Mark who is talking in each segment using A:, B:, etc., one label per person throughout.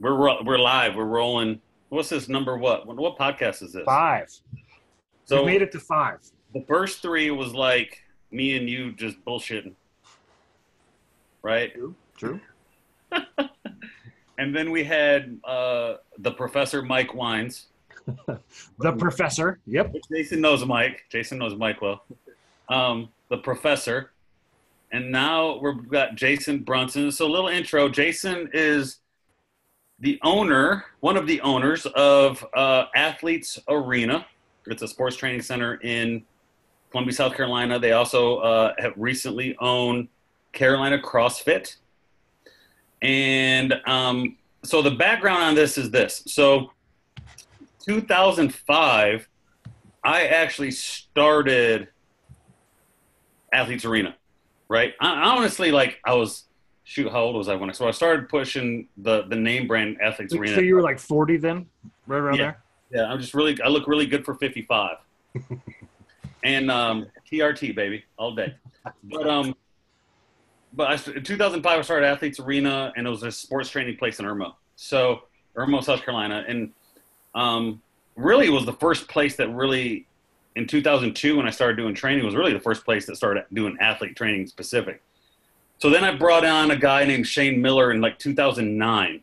A: We're ro- we're live. We're rolling. What's this number? What what, podcast is this?
B: Five.
A: So
B: we made it to five.
A: the first three was like me and you just bullshitting, right?
B: True. True.
A: And then we had uh, the professor Mike Wines.
B: The professor. Yep.
A: Jason knows Mike. Jason knows Mike well. Um, the professor. And now we've got Jason Brunson. So a little intro. Jason is the owner, one of the owners of uh, Athletes Arena. It's a sports training center in Columbia, South Carolina. They also uh, have recently owned Carolina CrossFit. And um, so the background on this is this. So 2005, I actually started Athletes Arena, right? I, honestly, like, I was, shoot, how old was I when I, so I started pushing the, the name brand Athletes
B: So
A: Arena.
B: you were like 40 then? Right around
A: Yeah. Yeah, I'm just really, I look really good for 55. and um, TRT, baby, all day. But, um, but I, in 2005, I started Athletes Arena, and it was a sports training place in Irmo. So, Irmo, South Carolina. And um, really, it was the first place that really, in 2002, when I started doing training, was really the first place that started doing athlete training specific. So then I brought on a guy named Shane Miller in like 2009.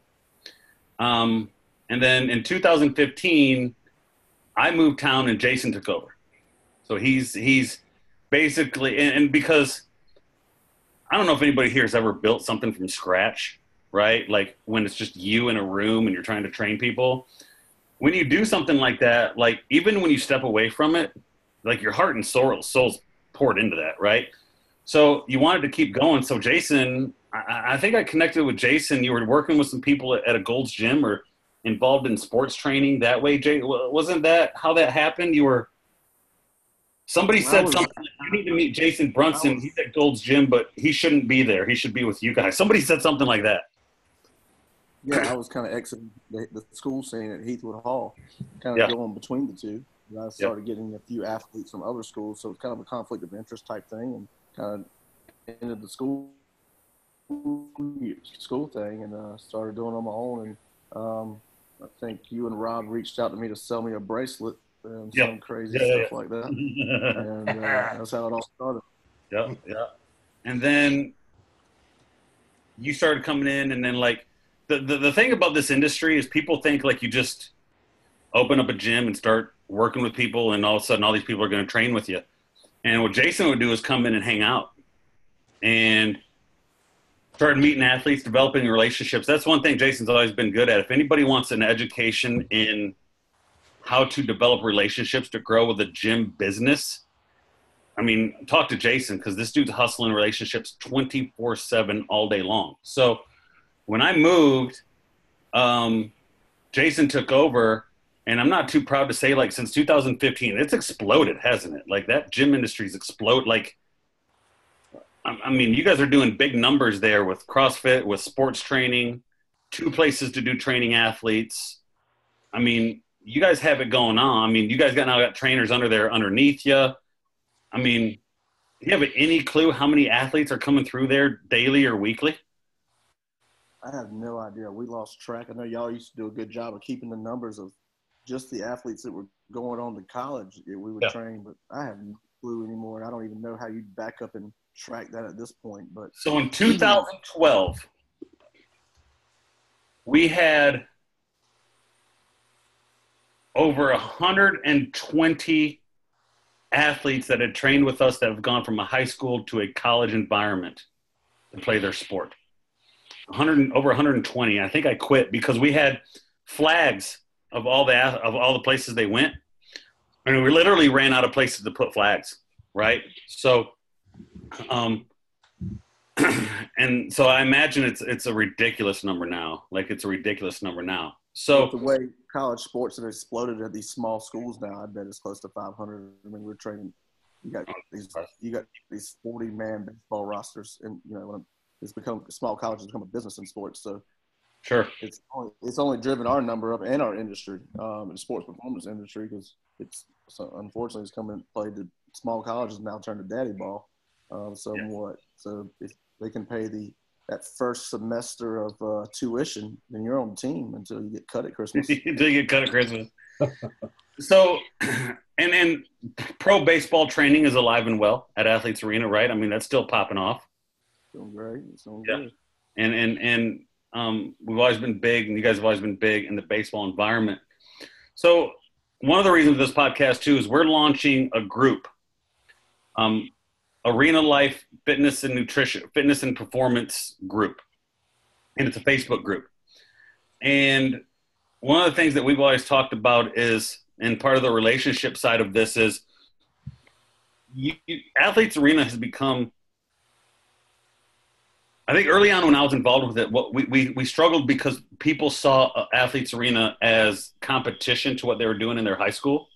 A: Um, and then in 2015, I moved town and Jason took over. So he's he's basically and, and because I don't know if anybody here has ever built something from scratch, right? Like when it's just you in a room and you're trying to train people. When you do something like that, like even when you step away from it, like your heart and soul soul's poured into that, right? So you wanted to keep going. So Jason, I, I think I connected with Jason. You were working with some people at, at a Gold's Gym or involved in sports training that way. Jay, wasn't that how that happened? You were. Somebody said
C: was-
A: something. You need to meet Jason Brunson.
C: Was-
A: He's at Gold's Gym, but he shouldn't be there. He should be with you guys. Somebody said something like that.
C: Yeah, I was kind of exiting the, the school scene at Heathwood Hall, kind of
A: Yeah.
C: going between the two. And I started getting a few athletes from other schools, so it's kind of a conflict of interest type thing, and kind of ended the school school thing, and uh, started doing it on my own. And um, I think you and Rob reached out to me to sell me a bracelet and
A: Yeah.
C: some crazy
A: Yeah, yeah,
C: stuff like that, and uh, that's how it all started.
A: yeah, yeah. And then you started coming in, and then like the, the the thing about this industry is people think like you just open up a gym and start working with people, and all of a sudden all these people are going to train with you. And what Jason would do is come in and hang out, and started meeting athletes, developing relationships. That's one thing Jason's always been good at. If anybody wants an education in how to develop relationships to grow with a gym business, I mean, talk to Jason because this dude's hustling relationships 24 7 all day long. So when I moved, um, Jason took over, and I'm not too proud to say, like, since 2015, it's exploded, hasn't it? Like, that gym industry's exploded. Like, I I mean, you guys are doing big numbers there with CrossFit, with sports training, two places to do training athletes. I mean, you guys have it going on. I mean, you guys got now got trainers under there underneath you. I mean, do you have any clue how many athletes are coming through there daily or weekly?
C: I have no idea. We lost track. I know y'all used to do a good job of keeping the numbers of just the athletes that were going on to college we would
A: Yeah.
C: train, but I have no clue anymore. And I don't even know how you back up and track that at this point. But
A: So in 2012, we had over 120 athletes that had trained with us that have gone from a high school to a college environment to play their sport. 100 over 120. I think I quit because we had flags of all the of all the places they went, and we literally ran out of places to put flags. Right, so um, and so I imagine it's it's a ridiculous number now. Like it's a ridiculous number now.
C: with the way college sports have exploded at these small schools now, I bet it's close to 500. I mean, we're training. You got these. You got these 40 man baseball rosters, and you know it's become small colleges become a business in sports. So
A: sure,
C: it's only, it's only driven our number up and our industry, um, the sports performance industry, because it's so unfortunately it's coming played to small colleges now turned to daddy ball, um, somewhat. So if they can pay the that first semester of uh, tuition, then you're on the team until you get cut at Christmas.
A: until you get cut at Christmas. so, and and pro baseball training is alive and well at Athletes Arena, right? I mean, that's still popping off.
C: Doing great. It's doing
A: Yeah.
C: good.
A: and and and um, we've always been big, and you guys have always been big in the baseball environment. So one of the reasons this podcast too is we're launching a group, um, Arena Life Fitness and Nutrition, Fitness and Performance Group, and it's a Facebook group. And one of the things that we've always talked about is, and part of the relationship side of this is, you, Athletes Arena has become I think early on when I was involved with it, what we, we, we struggled because people saw uh, Athletes Arena as competition to what they were doing in their high school.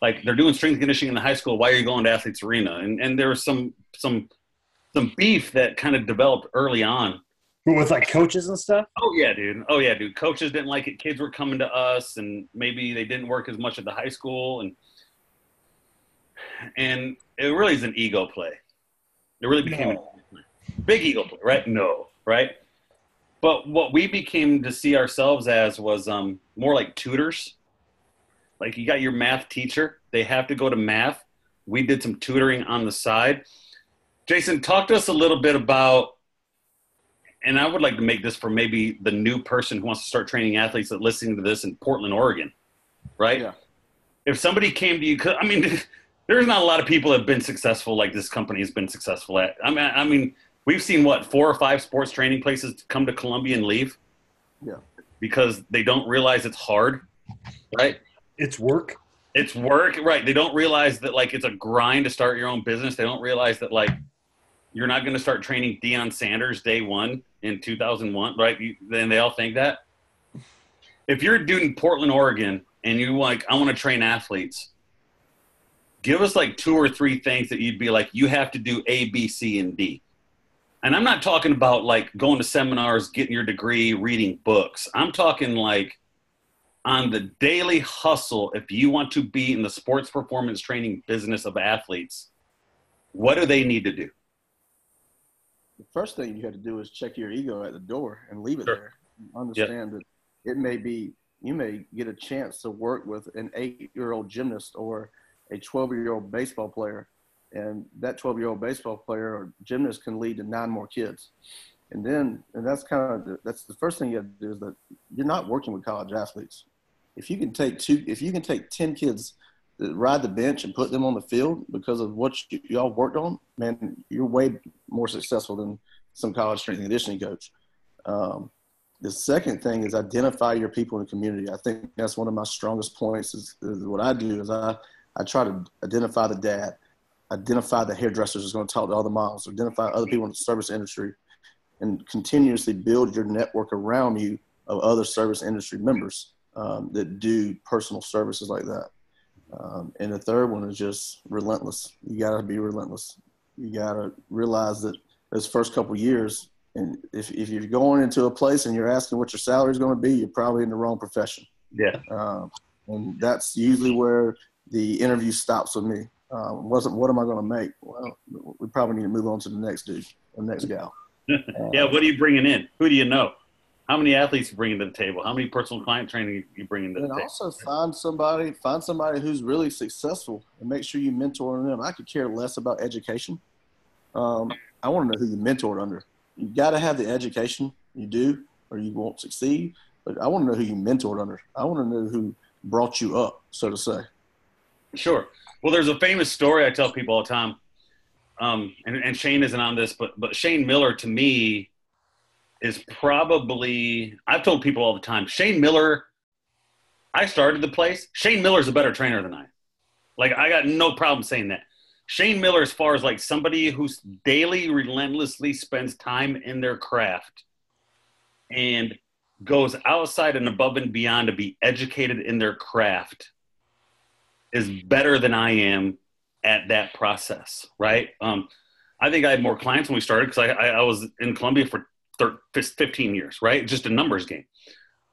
A: Like they're doing strength conditioning in the high school. Why are you going to Athletes Arena? And and there was some some some beef that kind of developed early on.
B: With like coaches and stuff.
A: Oh yeah, dude. Oh yeah, dude. Coaches didn't like it. Kids were coming to us, and maybe they didn't work as much at the high school, and and it really is an ego play. It really became an big Eagle play, right? No, right? But what we became to see ourselves as was um, more like tutors. Like you got your math teacher, they have to go to math. We did some tutoring on the side. Jason, talk to us a little bit about, and I would like to make this for maybe the new person who wants to start training athletes that listening to this in Portland, Oregon, right?
C: Yeah.
A: If somebody came to you, I mean, there's not a lot of people that have been successful like this company has been successful at. I mean, I mean, we've seen what four or five sports training places come to Columbia and leave.
C: Yeah.
A: Because they don't realize it's hard, right?
B: It's work.
A: It's work, right? They don't realize that like it's a grind to start your own business. They don't realize that like you're not going to start training Deion Sanders day one in 2001, right? You, then they all think that. If you're a dude in Portland, Oregon, and you like, I want to train athletes, give us like two or three things that you'd be like, you have to do A, B, C, and D. And I'm not talking about like going to seminars, getting your degree, reading books. I'm talking like on the daily hustle, if you want to be in the sports performance training business of athletes, what do they need to do?
C: The first thing you have to do is check your ego at the door and leave it
A: Sure.
C: there. Understand that it may be you may get a chance to work with an eight-year-old gymnast or a 12-year-old baseball player, and that 12-year-old baseball player or gymnast can lead to nine more kids. And then, and that's kind of the, that's the first thing you have to do is that you're not working with college athletes. If you can take two, if you can take ten kids that ride the bench and put them on the field because of what y'all worked on, man, you're way more successful than some college strength and conditioning coach. Um, the second thing is identify your people in the community. I think that's one of my strongest points. Is, is what I do is I I try to identify the dad, identify the hairdressers who's going to talk to all the models, identify other people in the service industry, and continuously build your network around you of other service industry members um, that do personal services like that. Um, and the third one is just relentless. You got to be relentless. You got to realize that those first couple years, and if, if you're going into a place and you're asking what your salary is going to be, you're probably in the wrong profession.
A: Yeah.
C: Um, and that's usually where the interview stops with me. Um, wasn't what am I going to make? Well, we probably need to move on to the next dude, the next gal.
A: yeah, what are you bringing in? Who do you know? How many athletes you bringing to the table? How many personal client training you bringing to the table?
C: And also find somebody, find somebody who's really successful, and make sure you mentor them. I could care less about education. Um, I want to know who you mentored under. You got to have the education, you do, or you won't succeed. But I want to know who you mentored under. I want to know who brought you up, so to say.
A: Sure. Well, there's a famous story I tell people all the time, um, and, and Shane isn't on this, but but Shane Miller to me is probably I've told people all the time. Shane Miller, I started the place. Shane Miller's a better trainer than I. Like I got no problem saying that. Shane Miller, as far as like somebody who's daily relentlessly spends time in their craft and goes outside and above and beyond to be educated in their craft is better than I am at that process, right? Um, I think I had more clients when we started because I, I, I was in Columbia for thir- 15 years, right? Just a numbers game.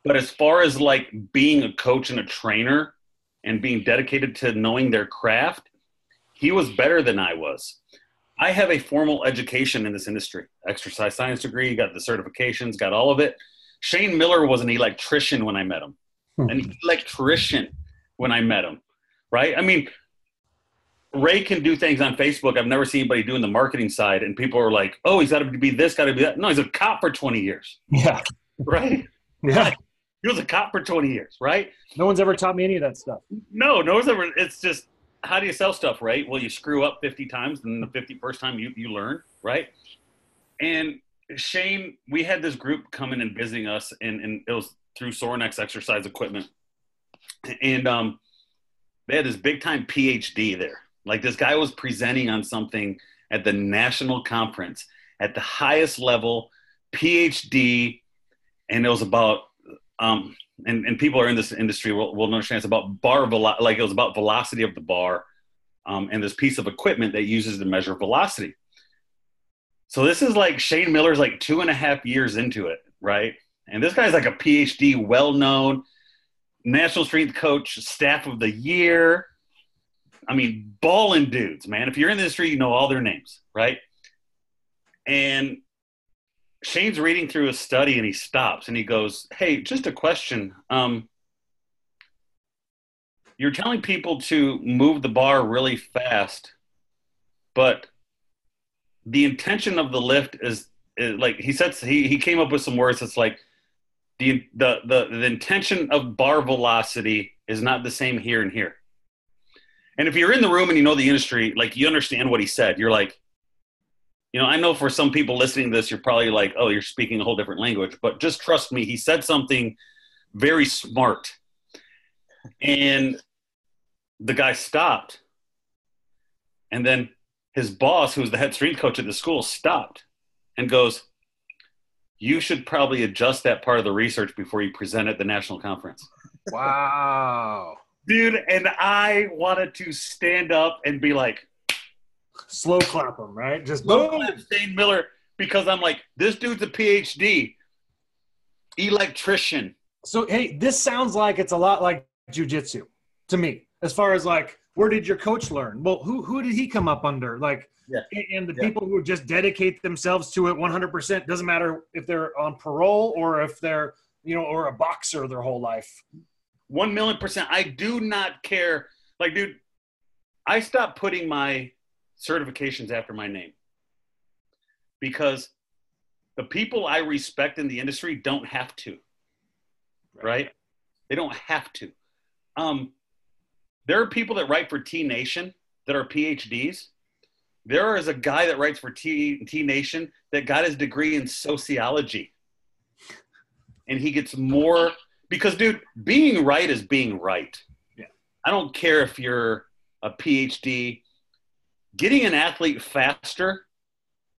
A: But as far as like being a coach and a trainer and being dedicated to knowing their craft, he was better than I was. I have a formal education in this industry, exercise science degree, got the certifications, got all of it. Shane Miller was an electrician when I met him,
B: Hmm.
A: an electrician when I met him, right? I mean, Ray can do things on Facebook I've never seen anybody doing the marketing side, and people are like, "Oh, he's got to be this, got to be that." No, he's a cop for 20 years,
B: Yeah.
A: right?
B: Yeah.
A: He was a cop for 20 years, right?
B: No one's ever taught me any of that stuff.
A: No, no one's ever. It's just how do you sell stuff, right? Well, you screw up 50 times, and the 51st time you you learn, right? And Shane, we had this group coming and visiting us, and, and it was through Sorinex exercise equipment, and um, they had this big time PhD there. Like this guy was presenting on something at the national conference at the highest level, PhD, and it was about um, and, and people are in this industry will, will understand it's about bar velo- like it was about velocity of the bar um, and this piece of equipment that uses to measure velocity so this is like shane miller's like two and a half years into it right and this guy's like a phd well-known national strength coach staff of the year. I mean balling dudes man. If you're in the industry you know all their names right? And Shane's reading through a study and he stops and he goes, Hey, just a question. Um, you're telling people to move the bar really fast, but the intention of the lift is, is like he says he, he came up with some words. That's like the, the the the intention of bar velocity is not the same here and here. And if you're in the room and you know the industry, like you understand what he said, you're like, you know, I know for some people listening to this, you're probably like, oh, you're speaking a whole different language. But just trust me, he said something very smart. And the guy stopped. And then his boss, who was the head strength coach at the school, stopped and goes, You should probably adjust that part of the research before you present at the national conference.
D: Wow.
A: Dude, and I wanted to stand up and be like,
B: Slow clap them, right? Just
A: Low
B: boom.
A: clap Shane Miller because I'm like, this dude's a PhD, electrician.
B: So hey, this sounds like it's a lot like jujitsu to me, as far as like where did your coach learn? Well, who who did he come up under? Like,
A: Yeah.
B: and the
A: Yeah.
B: people who just dedicate themselves to it 100% doesn't matter if they're on parole or if they're you know or a boxer their whole life.
A: One million percent. I do not care. Like, dude, I stopped putting my certifications after my name because the people I respect in the industry don't have to. Right? They don't have to. Um, there are people that write for T Nation that are PhDs. There is a guy that writes for T, T Nation that got his degree in sociology. And he gets more because, dude, being right is being right.
B: Yeah.
A: I don't care if you're a PhD. Getting an athlete faster,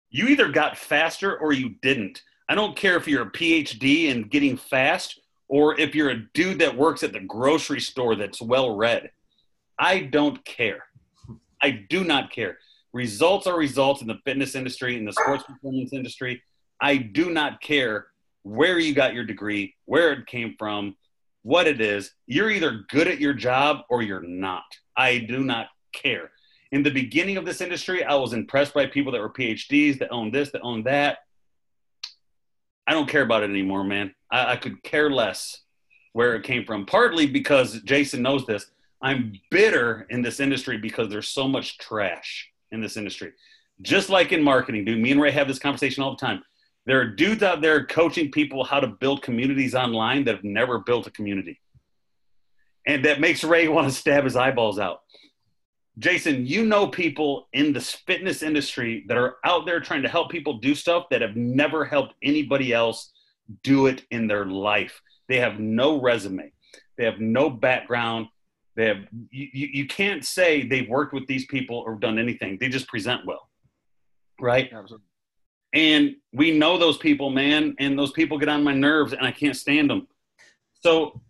A: you either got faster or you didn't. I don't care if you're a PhD and getting fast or if you're a dude that works at the grocery store that's well read. I don't care. I do not care. Results are results in the fitness industry, in the sports performance industry. I do not care where you got your degree, where it came from, what it is. You're either good at your job or you're not. I do not care. In the beginning of this industry, I was impressed by people that were PhDs that owned this, that owned that. I don't care about it anymore, man. I, I could care less where it came from. Partly because Jason knows this. I'm bitter in this industry because there's so much trash in this industry. Just like in marketing, dude. Me and Ray have this conversation all the time. There are dudes out there coaching people how to build communities online that have never built a community. And that makes Ray want to stab his eyeballs out. Jason, you know people in the fitness industry that are out there trying to help people do stuff that have never helped anybody else do it in their life. They have no resume, they have no background. They have you, you can't say they've worked with these people or done anything. They just present well, right?
C: Absolutely.
A: And we know those people, man, and those people get on my nerves, and I can't stand them. So,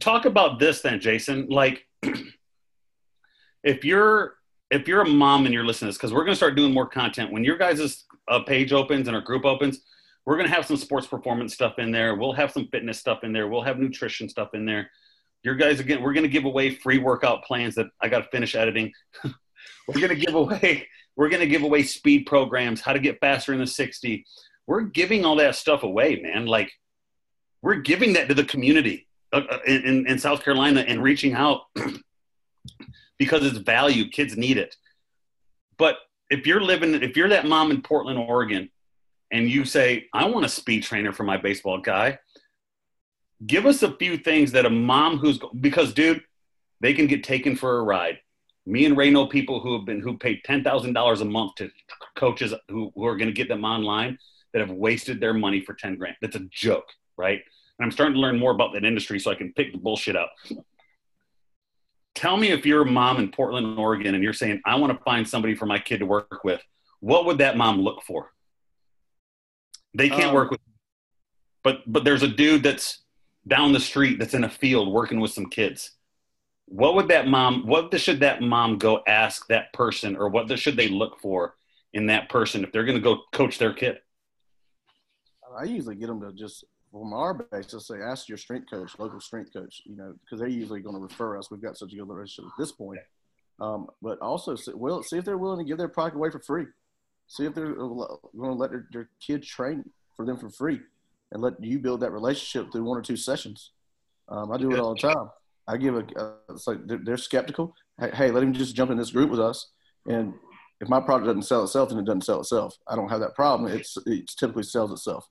A: talk about this then, Jason. Like, if you're if you're a mom and you're listening to this, because we're going to start doing more content when your guys' uh, page opens and our group opens, we're going to have some sports performance stuff in there. We'll have some fitness stuff in there. We'll have nutrition stuff in there. Your guys again, we're going to give away free workout plans that I got to finish editing. we're gonna give away we're gonna give away speed programs, how to get faster in the 60. We're giving all that stuff away, man. Like we're giving that to the community uh, uh, in, in South Carolina and reaching out because it's value. Kids need it. But if you're living, if you're that mom in Portland, Oregon, and you say, I want a speed trainer for my baseball guy, give us a few things that a mom who's, because dude, they can get taken for a ride. Me and Ray know people who have been, who paid $10,000 a month to coaches who, who are going to get them online that have wasted their money for 10 grand. That's a joke, right? And I'm starting to learn more about that industry so I can pick the bullshit up. Tell me if you're a mom in Portland, Oregon, and you're saying, I want to find somebody for my kid to work with. What would that mom look for? They can't um, work with, but but there's a dude that's down the street that's in a field working with some kids. What would that mom? What should that mom go ask that person, or what should they look for in that person if they're going to go coach their kid?
C: I usually get them to just from our base, just say, ask your strength coach, local strength coach, you know, because they're usually going to refer us. We've got such a good relationship at this point. Um, but also, well, see if they're willing to give their product away for free. See if they're going to let their, their kid train for them for free and let you build that relationship through one or two sessions. Um, I do it all the time. I give a, uh, it's like they're, they're skeptical. Hey, hey, let him just jump in this group with us. And if my product doesn't sell itself, then it doesn't sell itself. I don't have that problem. It's, it typically sells itself.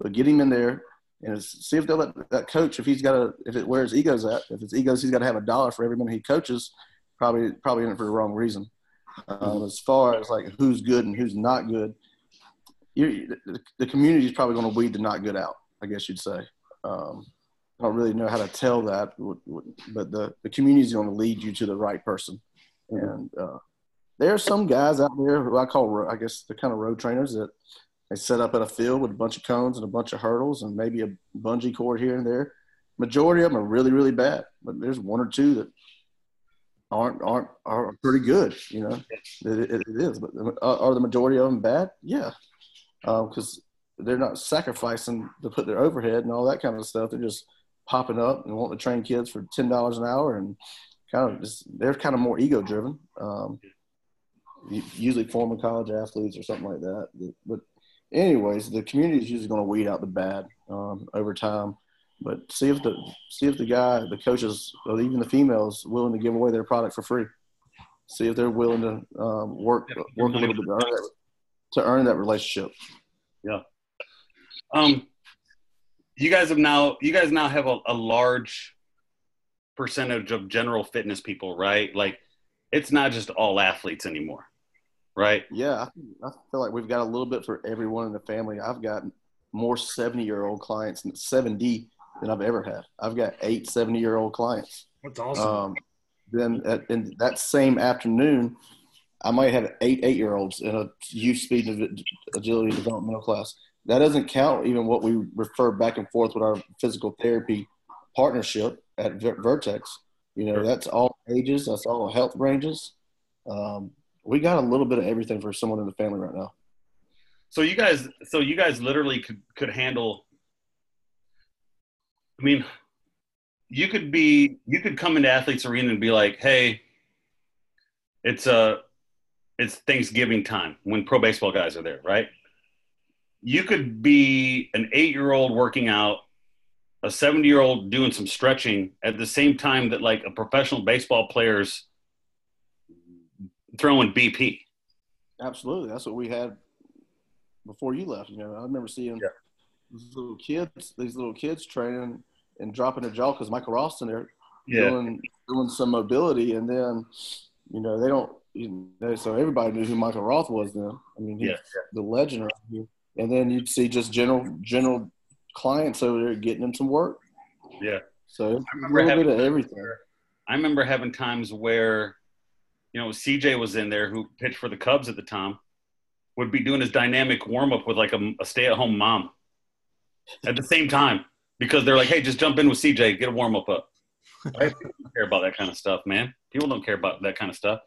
C: But get him in there and see if they'll let that coach, if he's got a, if it where his ego's at, if it's egos, he's got to have a dollar for every minute he coaches, probably, probably in it for the wrong reason. Um, as far as like who's good and who's not good, the, the community is probably going to weed the not good out. I guess you'd say. Um, I don't really know how to tell that, but the, the community is going to lead you to the right person. And uh, there are some guys out there who I call, I guess, the kind of road trainers that they set up at a field with a bunch of cones and a bunch of hurdles and maybe a bungee cord here and there. Majority of them are really, really bad, but there's one or two that aren't aren't are pretty good. You know, it, it, it is. But are the majority of them bad? Yeah, because um, they're not sacrificing to put their overhead and all that kind of stuff. They're just popping up and wanting to train kids for ten dollars an hour and kind of just they're kind of more ego driven. Um, usually former college athletes or something like that. But anyways, the community is usually going to weed out the bad um, over time. But see if the see if the guy, the coaches, or even the females, willing to give away their product for free. See if they're willing to um, work work a little bit that, to earn that relationship.
A: Yeah. Um, you guys have now you guys now have a, a large percentage of general fitness people, right? Like, it's not just all athletes anymore right?
C: Yeah, I, feel like we've got a little bit for everyone in the family. I've got more 70 year old clients, 70 than I've ever had. I've got eight 70 year old clients.
B: That's awesome. Um,
C: then at, in that same afternoon, I might have eight eight year olds in a youth speed and agility developmental class. That doesn't count even what we refer back and forth with our physical therapy partnership at Vertex. You know, that's all ages, that's all health ranges. Um, we got a little bit of everything for someone in the family right now.
A: So you guys, so you guys literally could could handle. I mean, you could be you could come into athletes arena and be like, hey, it's a it's Thanksgiving time when pro baseball guys are there, right? You could be an eight year old working out, a 70 year old doing some stretching at the same time that like a professional baseball player's throwing BP.
C: Absolutely, that's what we had before you left. You know, I remember seeing yeah. these little kids, these little kids training and dropping a jaw because Michael Ralston there yeah. doing doing some mobility, and then you know they don't. You know, so everybody knew who Michael Roth was then. I mean, he's yeah. the legend right here. And then you'd see just general general clients over there getting them some work.
A: Yeah.
C: So a little bit of everything.
A: I remember having times where you know, CJ was in there who pitched for the Cubs at the time, would be doing his dynamic warm up with like a, a stay at home mom at the same time because they're like, hey, just jump in with CJ, get a warm up up. I don't care about that kind of stuff, man. People don't care about that kind of stuff.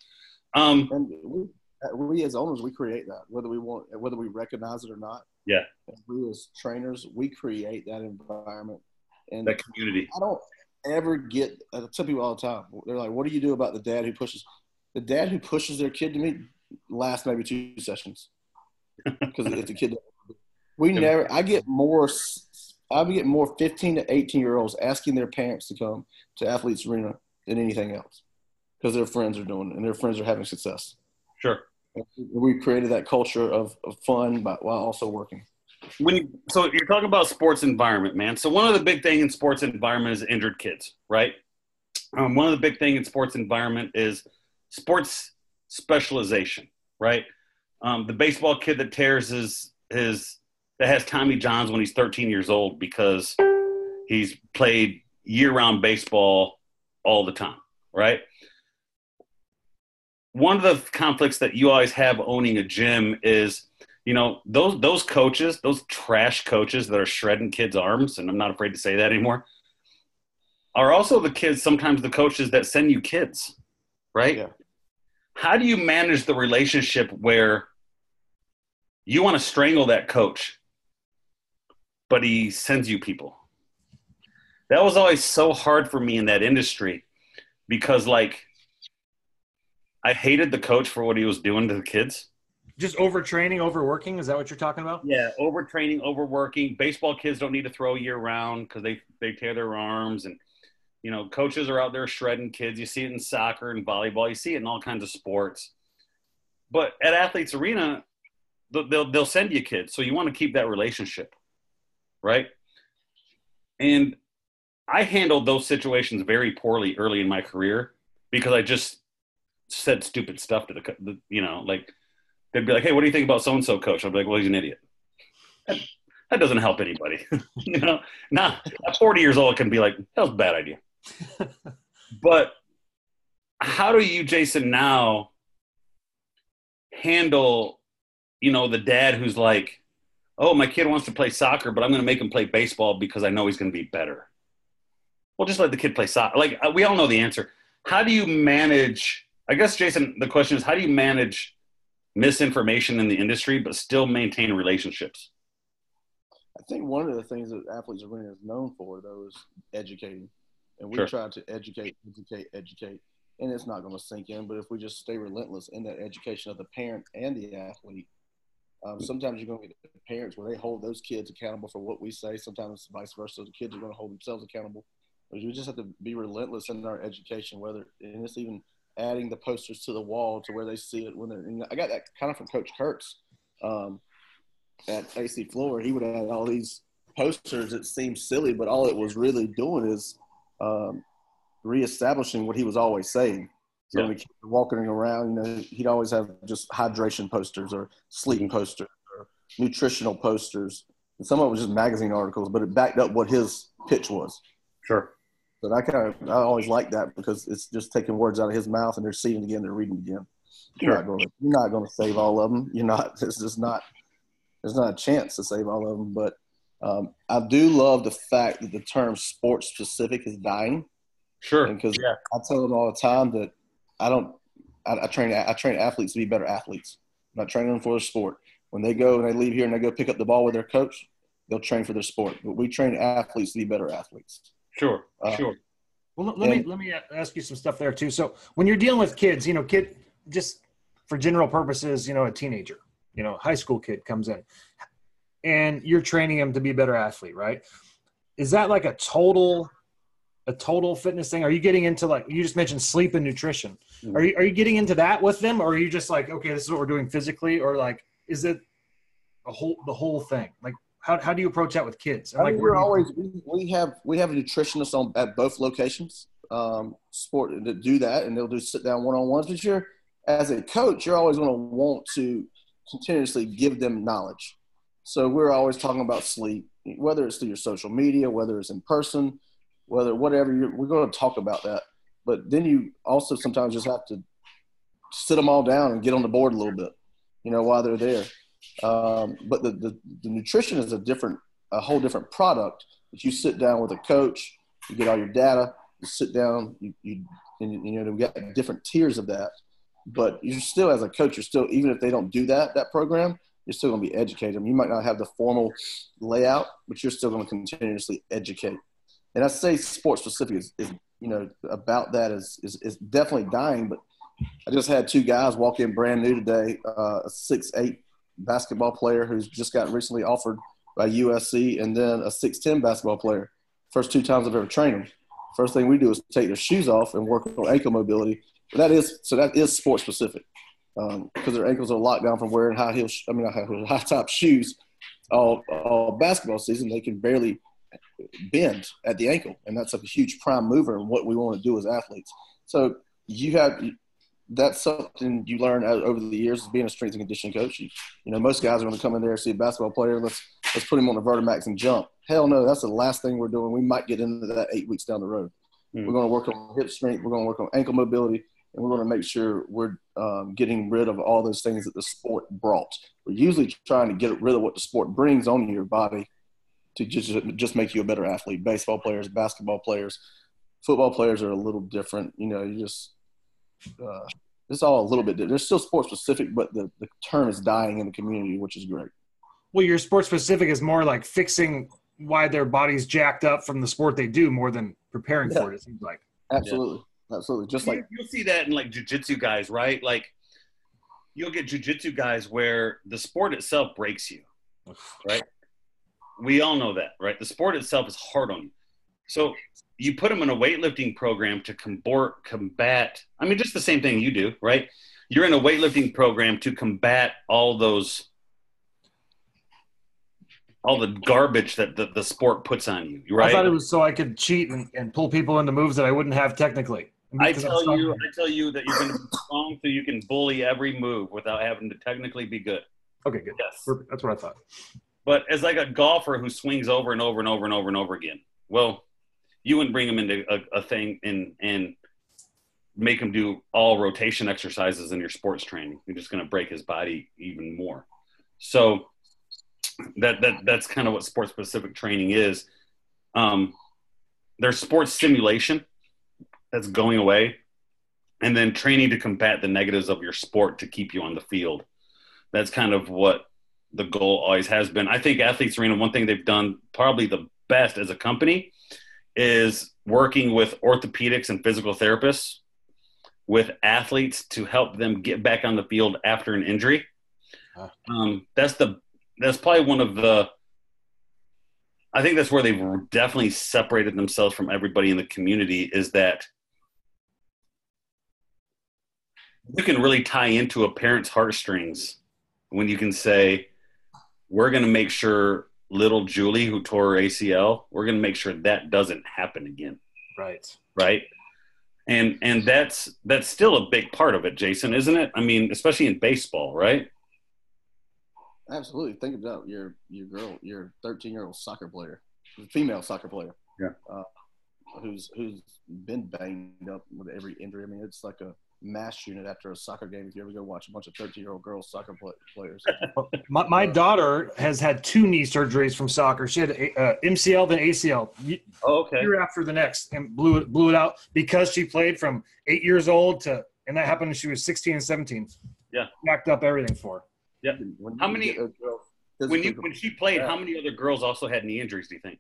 A: Um,
C: and we, we as owners, we create that whether we want, whether we recognize it or not.
A: Yeah.
C: And we as trainers, we create that environment and
A: that community.
C: I don't ever get. I tell people all the time. They're like, "What do you do about the dad who pushes?" the dad who pushes their kid to meet lasts maybe two sessions because it's a kid, we never. I get more. I get more 15 to 18 year olds asking their parents to come to Athletes Arena than anything else because their friends are doing it and their friends are having success.
A: Sure.
C: We created that culture of, of fun but while also working.
A: When you, so you're talking about sports environment, man. So one of the big thing in sports environment is injured kids, right? Um, one of the big thing in sports environment is sports specialization, right? Um, the baseball kid that tears his his that has Tommy Johns when he's 13 years old because he's played year round baseball all the time, right? One of the conflicts that you always have owning a gym is, you know, those those coaches, those trash coaches that are shredding kids' arms, and I'm not afraid to say that anymore, are also the kids, sometimes the coaches that send you kids, right?
C: Yeah.
A: How do you manage the relationship where you want to strangle that coach, but he sends you people? That was always so hard for me in that industry because, like, I hated the coach for what he was doing to the kids.
B: Just overtraining, overworking. Is that what you're talking about?
A: Yeah, overtraining, overworking. Baseball kids don't need to throw year round because they they tear their arms, and you know, coaches are out there shredding kids. You see it in soccer and volleyball. You see it in all kinds of sports. But at Athletes Arena, they'll they'll send you kids, so you want to keep that relationship, right? And I handled those situations very poorly early in my career because I just said stupid stuff to the, the you know, like they'd be like, "Hey, what do you think about so and so coach?" I'd be like, "Well, he's an idiot." That, that doesn't help anybody, you know. Not at 40 years old, can be like, "That was a bad idea." but how do you, Jason, now handle, you know, the dad who's like, "Oh, my kid wants to play soccer, but I'm going to make him play baseball because I know he's going to be better." Well, just let the kid play soccer. Like uh, we all know the answer. How do you manage? I guess, Jason, the question is, how do you manage misinformation in the industry but still maintain relationships?
C: I think one of the things that Athletes Arena is known for, though, is educating. And we
A: Sure.
C: try to educate, educate, educate. And it's not going to sink in, but if we just stay relentless in that education of the parent and the athlete, um, sometimes you're going to get the parents where they hold those kids accountable for what we say. Sometimes vice versa. The kids are going to hold themselves accountable. But we just have to be relentless in our education, whether, and it's even adding the posters to the wall to where they see it when they're, and I got that kind of from Coach Kurtz um, at AC Flora. He would add all these posters It seemed silly, but all it was really doing is um, reestablishing what he was always saying. So when the kids were walking around, you know, he'd always have just hydration posters or sleep posters or nutritional posters. And some of it was just magazine articles, but it backed up what his pitch was.
A: Sure.
C: But I kind of I always like that because it's just taking words out of his mouth and they're seeing it again, they're reading again. You're not going to you're not going to save all of them. You're not. It's just not. There's not a chance to save all of them. But um, I do love the fact that the term sports specific is dying.
A: Sure.
C: Because
A: Yeah.
C: I tell them all the time that I don't. I, I train. I train athletes to be better athletes. I'm not training them for a sport. When they go and they leave here and they go pick up the ball with their coach, they'll train for their sport. But we train athletes to be better athletes.
A: Sure.
C: Uh,
A: sure.
B: Well, let- let me let me ask you some stuff there too. So when you're dealing with kids, you know, kid, just for general purposes, you know, a teenager, you know, high school kid comes in, and you're training him to be a better athlete, right? Is that like a total, a total fitness thing? Are you getting into like you just mentioned sleep and nutrition?
C: Mm-hmm.
B: Are you are you getting into that with them, or are you just like, okay, this is what we're doing physically, or like, is it a whole the whole thing? Like, how how do you approach that with kids?
C: I
B: like,
C: mean, we're always we, we have we have nutritionists on at both locations, um, sport that do that, and they'll do sit down one on ones. But you're as a coach, you're always going to want to continuously give them knowledge. So we're always talking about sleep, whether it's through your social media, whether it's in person, whether whatever. You're, we're going to talk about that. But then you also sometimes just have to sit them all down and get on the board a little bit, you know, while they're there. Um, but the, the, the nutrition is a different, a whole different product. That you sit down with a coach, you get all your data, you sit down, you, you, and, you know, we got different tiers of that. But you're still, as a coach, you're still, even if they don't do that, that program, you're still going to be educating them. You might not have the formal layout, but you're still going to continuously educate. And I say sports specific is, is you know, about that is, is, is definitely dying, but I just had two guys walk in brand new today. Uh, a six eight basketball player who's just got recently offered by USC, and then a six ten basketball player. First two times I've ever trained them. First thing we do is take their shoes off and work on ankle mobility. That is so that is sport specific because um, their ankles are locked down from wearing high heel. I mean, high top shoes all, all basketball season. They can barely bend at the ankle, and that's a huge prime mover in what we want to do as athletes. So you have that's something you learn over the years as being a strength and conditioning coach. You, you know, most guys are going to come in there see a basketball player. Let's let's put him on the Vertimax and jump. Hell no, that's the last thing we're doing. We might get into that eight weeks down the road. Mm. We're going to work on hip strength. We're going to work on ankle mobility, and we're going to make sure we're um, getting rid of all those things that the sport brought. We're usually trying to get rid of what the sport brings on your body to just just make you a better athlete. Baseball players, basketball players, football players are a little different. You know, you just uh, it's all a little bit different. They're still sport specific, but the, the term is dying in the community, which is great.
B: Well, your sport specific is more like fixing why their body's jacked up from the sport they do more than preparing yeah. for it. It seems like
C: absolutely, yeah. absolutely. Just like
A: you'll see that in like jujitsu guys, right? Like you'll get jujitsu guys where the sport itself breaks you, right? We all know that, right? The sport itself is hard on you. So you put them in a weightlifting program to combat, combat. I mean, just the same thing you do, right? You're in a weightlifting program to combat all those, all the garbage that the, the sport puts on you, right?
B: I thought it was so I could cheat and, and pull people into moves that I wouldn't have technically.
A: I tell you, I tell you that you're going to be strong so you can bully every move without having to technically be good.
B: Okay, good. Yes, Perfect. that's what I thought.
A: But as like a golfer who swings over and over and over and over and over again, well, you wouldn't bring him into a, a thing and and make him do all rotation exercises in your sports training. You're just going to break his body even more. So that that that's kind of what sports specific training is. Um, there's sports simulation that's going away, and then training to combat the negatives of your sport to keep you on the field. That's kind of what the goal always has been. I think Athletes Arena, one thing they've done probably the best as a company is working with orthopedics and physical therapists with athletes to help them get back on the field after an injury. Um, that's the that's probably one of the I think that's where they've definitely separated themselves from everybody in the community is that you can really tie into a parent's heartstrings when you can say, we're going to make sure little Julie who tore her ACL, we're going to make sure that doesn't happen again.
B: Right.
A: Right. And and that's that's still a big part of it, Jason, isn't it? I mean, especially in baseball, right?
C: Absolutely. Think about your your girl, your 13 year old soccer player, female soccer player.
A: Yeah.
C: Uh, who's who's been banged up with every injury. I mean, it's like a mass unit after a soccer game. If you ever go watch a bunch of 13 year old girls soccer play, players.
B: My, my, daughter has had two knee surgeries from soccer. She had uh, mcl then acl
A: oh, okay.
B: year after the next and blew it blew it out because she played from eight years old to and that happened when she was 16 and 17
A: yeah.
B: Backed up everything for
A: yeah. How many when you when she played how many other girls also had knee injuries do you think?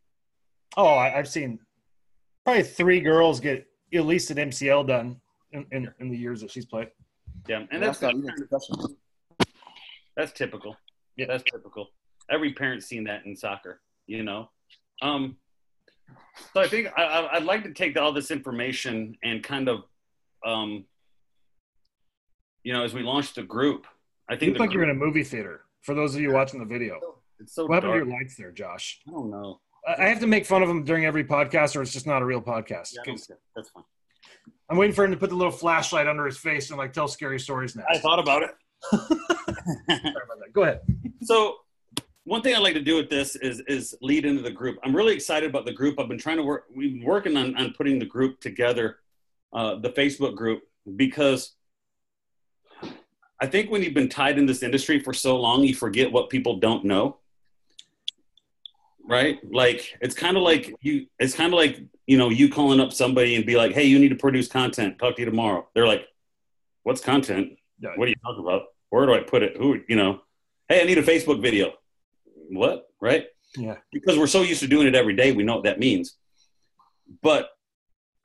B: Oh I, i've seen probably three girls get at least an mcl done in, in, in the years that she's played.
A: Yeah, and that's that's, that's typical. Yeah, that's typical. Every parent's seen that in soccer, you know. Um, so I think I, would like to take all this information and kind of, um, you know, as we launch the group, I think
B: you look like you're in a movie theater. For those of you watching the video,
A: it's so.
B: What happened to your lights there, Josh?
A: I don't know.
B: I have to make fun of them during every podcast, or it's just not a real podcast.
A: Yeah, that's fine.
B: I'm waiting for him to put the little flashlight under his face and like tell scary stories next.
A: I thought about it.
B: Sorry about that. Go ahead.
A: So one thing I'd like to do with this is is lead into the group. I'm really excited about the group. I've been trying to work. We've been working on on putting the group together, uh, the Facebook group, because I think when you've been tied in this industry for so long, you forget what people don't know. Right? Like it's kind of like you. It's kind of like you know, you calling up somebody and be like, "Hey, you need to produce content. Talk to you tomorrow." They're like, "What's content? Yeah. What are you talking about? Where do I put it? Who, you know? Hey, I need a Facebook video. What? Right?
B: Yeah.
A: Because we're so used to doing it every day, we know what that means. But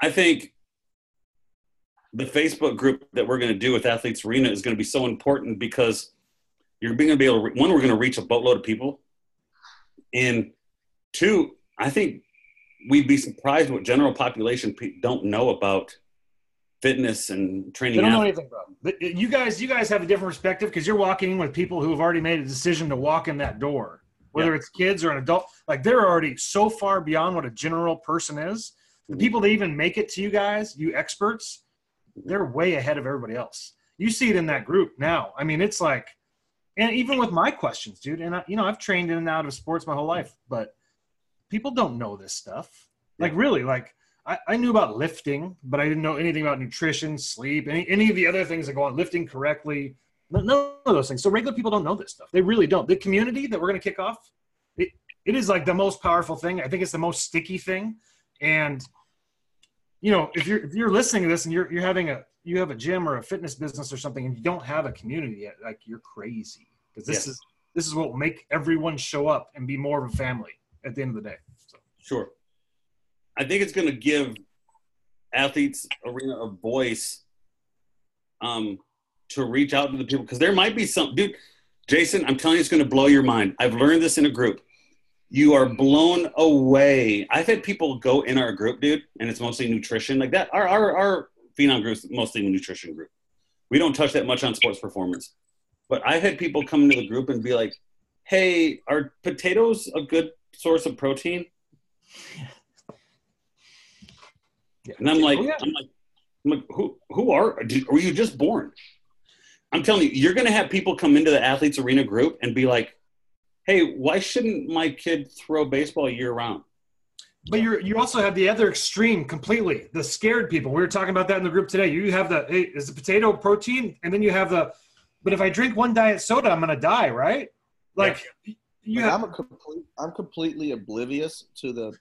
A: I think the Facebook group that we're going to do with Athletes Arena is going to be so important because you're going to be able to, one, we're going to reach a boatload of people. And two, I think we'd be surprised what general population pe- don't know about fitness and training.
B: They don't know anything about. But you guys, you guys have a different perspective because you're walking in with people who have already made a decision to walk in that door, whether
A: Yeah.
B: it's kids or an adult. Like they're already so far beyond what a general person is. The
A: Mhm.
B: people that even make it to you guys, you experts, they're way ahead of everybody else. You see it in that group now. I mean, it's like, and even with my questions, dude. And I, you know, I've trained in and out of sports my whole life, but people don't know this stuff. Like really, like I, I knew about lifting, but I didn't know anything about nutrition, sleep, any any of the other things that go on, lifting correctly. None of those things. So regular people don't know this stuff. They really don't. The community that we're going to kick off, it, it is like the most powerful thing. I think it's the most sticky thing. And you know, if you're if you're listening to this and you're you're having a you have a gym or a fitness business or something and you don't have a community yet, like you're crazy because this
A: Yes.
B: is this is what will make everyone show up and be more of a family at the end of the day.
A: Sure. I think it's going to give athletes arena a voice um, to reach out to the people because there might be some dude. Jason, I'm telling you, it's going to blow your mind. I've learned this in a group. You are blown away. I've had people go in our group, dude, and it's mostly nutrition like that. Our our our phenom group is mostly a nutrition group. We don't touch that much on sports performance, but I've had people come into the group and be like, "Hey, are potatoes a good source of protein?" And I'm like,
B: Oh, yeah.
A: I'm like, I'm like, who, who are, were you just born? I'm telling you, you're going to have people come into the athletes arena group and be like, hey, why shouldn't my kid throw baseball year round?
B: But you you also have the other extreme completely. The scared people. We were talking about that in the group today. You have the hey, is the potato protein, and then you have the. But if I drink one diet soda, I'm gonna die, right? Like you
C: Like,
B: have.
C: I'm a complete, I'm completely oblivious to the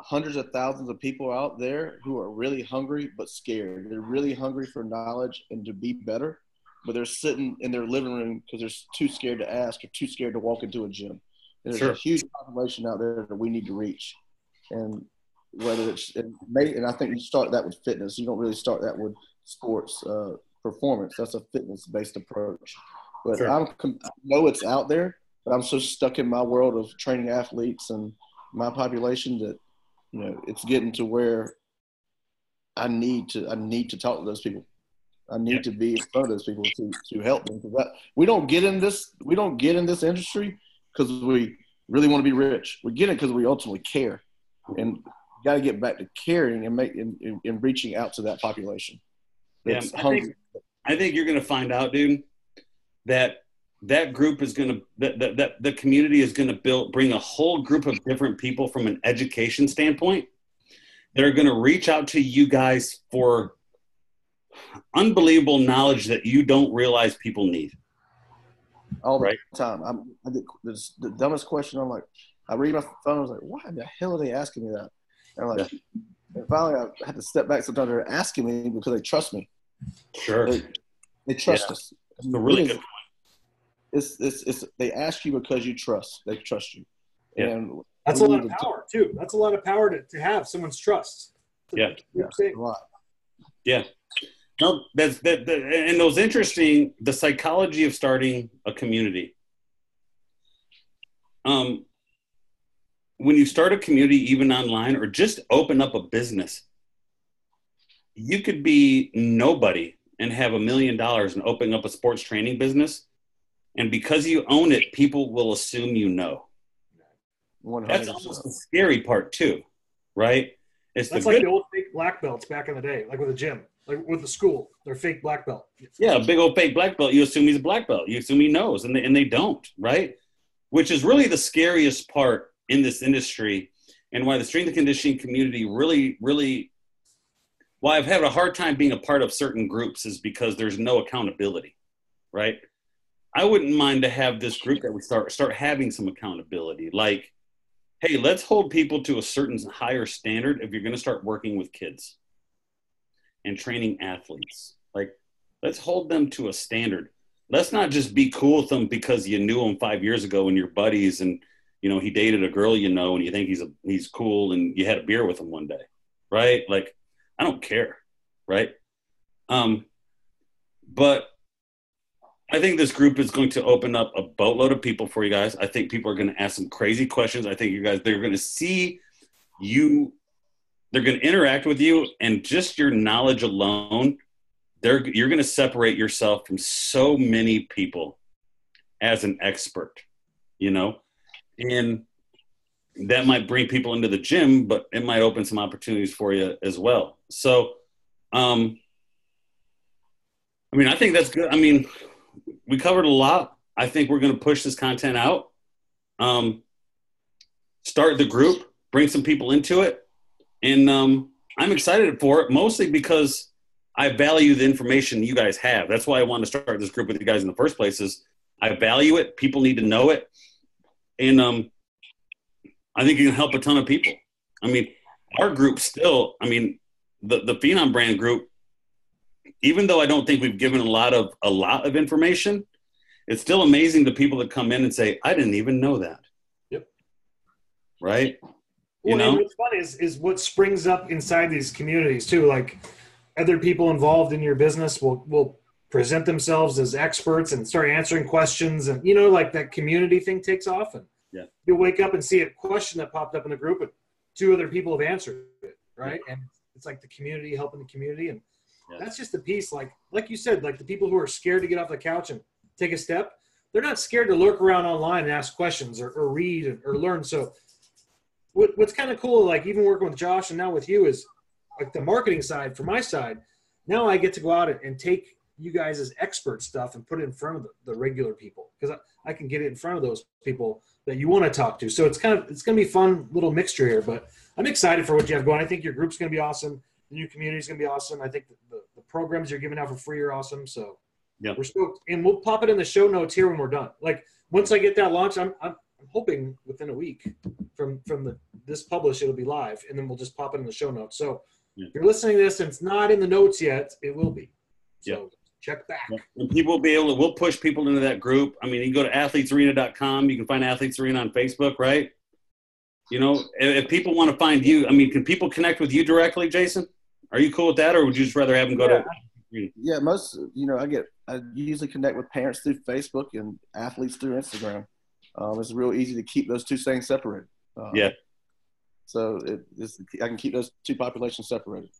C: hundreds of thousands of people out there who are really hungry but scared. They're really hungry for knowledge and to be better, but they're sitting in their living room because they're too scared to ask or too scared to walk into a gym. And there's
A: Sure.
C: a huge population out there that we need to reach, and whether it's it may, and I think you start that with fitness. You don't really start that with sports uh, performance. That's a fitness based approach. But
A: Sure.
C: I'm I know it's out there, but I'm so stuck in my world of training athletes and my population that you know it's getting to where I need to I need to talk to those people. I need
A: Yeah.
C: to be in front of those people to, to help them. that, we don't get in this we don't get in this industry because we really want to be rich. We get it because we ultimately care, and got to get back to caring and make and, and, and reaching out to that population.
A: Yeah, I think- I think you're going to find out, dude, that that group is going to that, that, that the community is going to build bring a whole group of different people from an education standpoint that are going to reach out to you guys for unbelievable knowledge that you don't realize people need.
C: all the
A: Right.
C: time. I'm, I get this, the dumbest question. I'm like, I read my phone. I was like, why the hell are they asking me that? And I'm like, and finally, I had to step back. Sometimes they're asking me because they trust me.
A: Sure.
C: They, they trust
A: Yeah.
C: us.
A: It's a really good
C: It's, it's, it's, they ask you because you trust. They trust you.
A: Yeah.
C: And
B: That's a lot
C: need
B: of
C: to-
B: power too. That's a lot of power to, to have someone's trust.
A: Yeah.
C: Yeah.
B: Thing.
C: Right.
A: No, that's that, that and those interesting the psychology of starting a community. Um when you start a community even online or just open up a business, you could be nobody and have a million dollars and open up a sports training business. And because you own it, people will assume you know.
C: One
A: That's almost the scary part too, right? It's the
B: like
A: good
B: the old fake black belts back in the day, like with a gym, like with the school. They're fake black belt.
A: Yeah, a big old fake black belt. You assume he's a black belt. You assume he knows, and they, and they don't, right? Which is really the scariest part in this industry, and why the strength and conditioning community really, really, why I've had a hard time being a part of certain groups is because there's no accountability, right? I wouldn't mind to have this group that we start start having some accountability, like, hey, let's hold people to a certain higher standard if you're going to start working with kids and training athletes, like let's hold them to a standard. Let's not just be cool with them because you knew him five years ago and you're buddies and you know he dated a girl you know and you think he's a, he's cool and you had a beer with him one day, right? Like I don't care, right? Um, but I think this group is going to open up a boatload of people for you guys. I think people are going to ask some crazy questions. I think you guys they're going to see you they're going to interact with you and just your knowledge alone they're you're going to separate yourself from so many people as an expert you know and that might bring people into the gym but it might open some opportunities for you as well so um i mean i think that's good i mean we covered a lot i think we're going to push this content out um start the group bring some people into it and um, I'm excited for it mostly because I value the information you guys have. That's why I wanted to start this group with you guys in the first place. Is I value it. People need to know it, and um, I think it can help a ton of people. I mean, our group still. I mean, the the Phenom brand group. Even though I don't think we've given a lot of a lot of information, it's still amazing the people that come in and say, "I didn't even know that."
B: Yep.
A: Right.
B: You well, know, what's fun is is what springs up inside these communities too. Like other people involved in your business will will present themselves as experts and start answering questions, and you know, like that community thing takes off, and
A: yeah.
B: you'll wake up and see a question that popped up in the group, and two other people have answered it, right? And it's like the community helping the community, and that's just the piece. Like like you said, like the people who are scared to get off the couch and take a step, they're not scared to lurk around online and ask questions or, or read or learn. So what, what's kind of cool, like even working with Josh and now with you, is like the marketing side for my side. Now I get to go out and take you guys as expert stuff and put it in front of the, the regular people because I, I, can get it in front of those people that you want to talk to. So it's kind of it's going to be fun little mixture here. But I'm excited for what you have going. I think your group's going to be awesome. The new community is going to be awesome. I think the, the, the, programs you're giving out for free are awesome. So
A: yeah,
B: we're stoked, and we'll pop it in the show notes here when we're done. Like once I get that launch, I'm I'm, I'm hoping within a week from from the this publish it'll be live and then we'll just pop it in the show notes so yeah. if you're listening to this and it's not in the notes yet it will be so
A: yeah.
B: check back
A: and people will be able to we'll push people into that group i mean you can go to athletesarena.com you can find athletes arena on facebook right you know if people want to find you i mean can people connect with you directly jason are you cool with that or would you just rather have them go
C: yeah.
A: to
C: yeah most you know i get i usually connect with parents through facebook and athletes through instagram um, it's real easy to keep those two things separated
A: um, yeah
C: so it is, I can keep those two populations separated.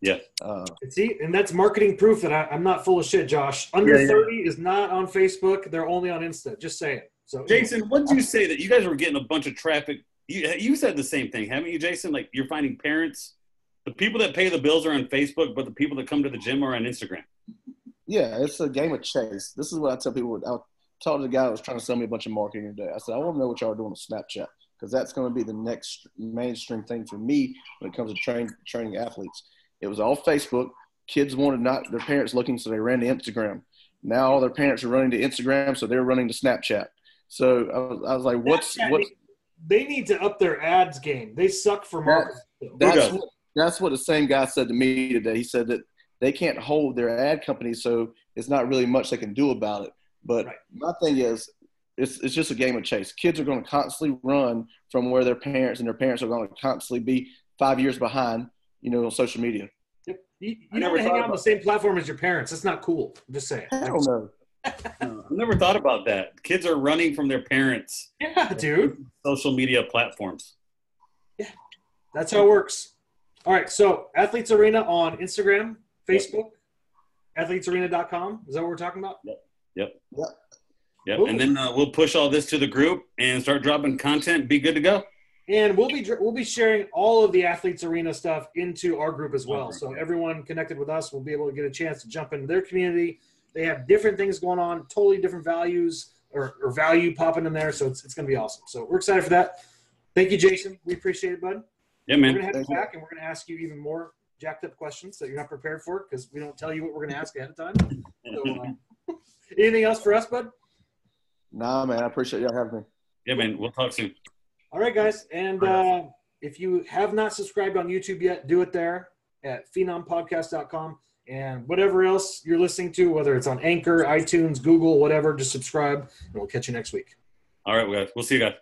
A: Yeah.
C: Uh,
B: See, and that's marketing proof that I, am not full of shit, Josh. Under yeah, yeah. 30 is not on Facebook. They're only on Insta. Just saying. So,
A: Jason, what did you say that you guys were getting a bunch of traffic? You, you said the same thing, haven't you, Jason? Like you're finding parents, the people that pay the bills are on Facebook, but the people that come to the gym are on Instagram.
C: Yeah, it's a game of chase. This is what I tell people. I talked to the guy that was trying to sell me a bunch of marketing today. I said, I want to know what y'all are doing on Snapchat because that's going to be the next mainstream thing for me when it comes to train, training athletes. It was all Facebook. Kids wanted not their parents looking, so they ran to Instagram. Now all their parents are running to Instagram, so they're running to Snapchat. So I was, I was like, "What's what?"
B: They need to up their ads game. They suck for marketing.
C: That, that's what, that's what the same guy said to me today. He said that they can't hold their ad company, so it's not really much they can do about it. But right. my thing is, it's, it's just a game of chase. Kids are going to constantly run from where their parents and their parents are going to constantly be five years behind, you know, on social media.
B: Yep. You, you don't hang out on the same platform as your parents. That's not cool. I'm just saying.
C: I don't know.
A: I never thought about that. Kids are running from their parents.
B: Yeah, dude.
A: Social media platforms.
B: Yeah, that's how it works. All right, so Athletes Arena on Instagram, Facebook, yep. athletesarena.com. Is that what we're talking about?
A: Yep. Yep.
C: Yep.
A: Yep. And then uh, we'll push all this to the group and start dropping content. Be good to go.
B: And we'll be we'll be sharing all of the athletes arena stuff into our group as well. So everyone connected with us will be able to get a chance to jump into their community. They have different things going on, totally different values or, or value popping in there. So it's, it's going to be awesome. So we're excited for that. Thank you, Jason. We appreciate it, bud.
A: Yeah, man.
B: We're going to have you back and we're going to ask you even more jacked up questions that you're not prepared for because we don't tell you what we're going to ask ahead of time. So, uh, anything else for us, bud?
C: Nah, man, I appreciate y'all having me.
A: Yeah, man, we'll talk soon.
B: All right, guys, and uh, if you have not subscribed on YouTube yet, do it there at phenompodcast.com and whatever else you're listening to, whether it's on Anchor, iTunes, Google, whatever, just subscribe, and we'll catch you next week.
A: All right, guys. We'll see you guys.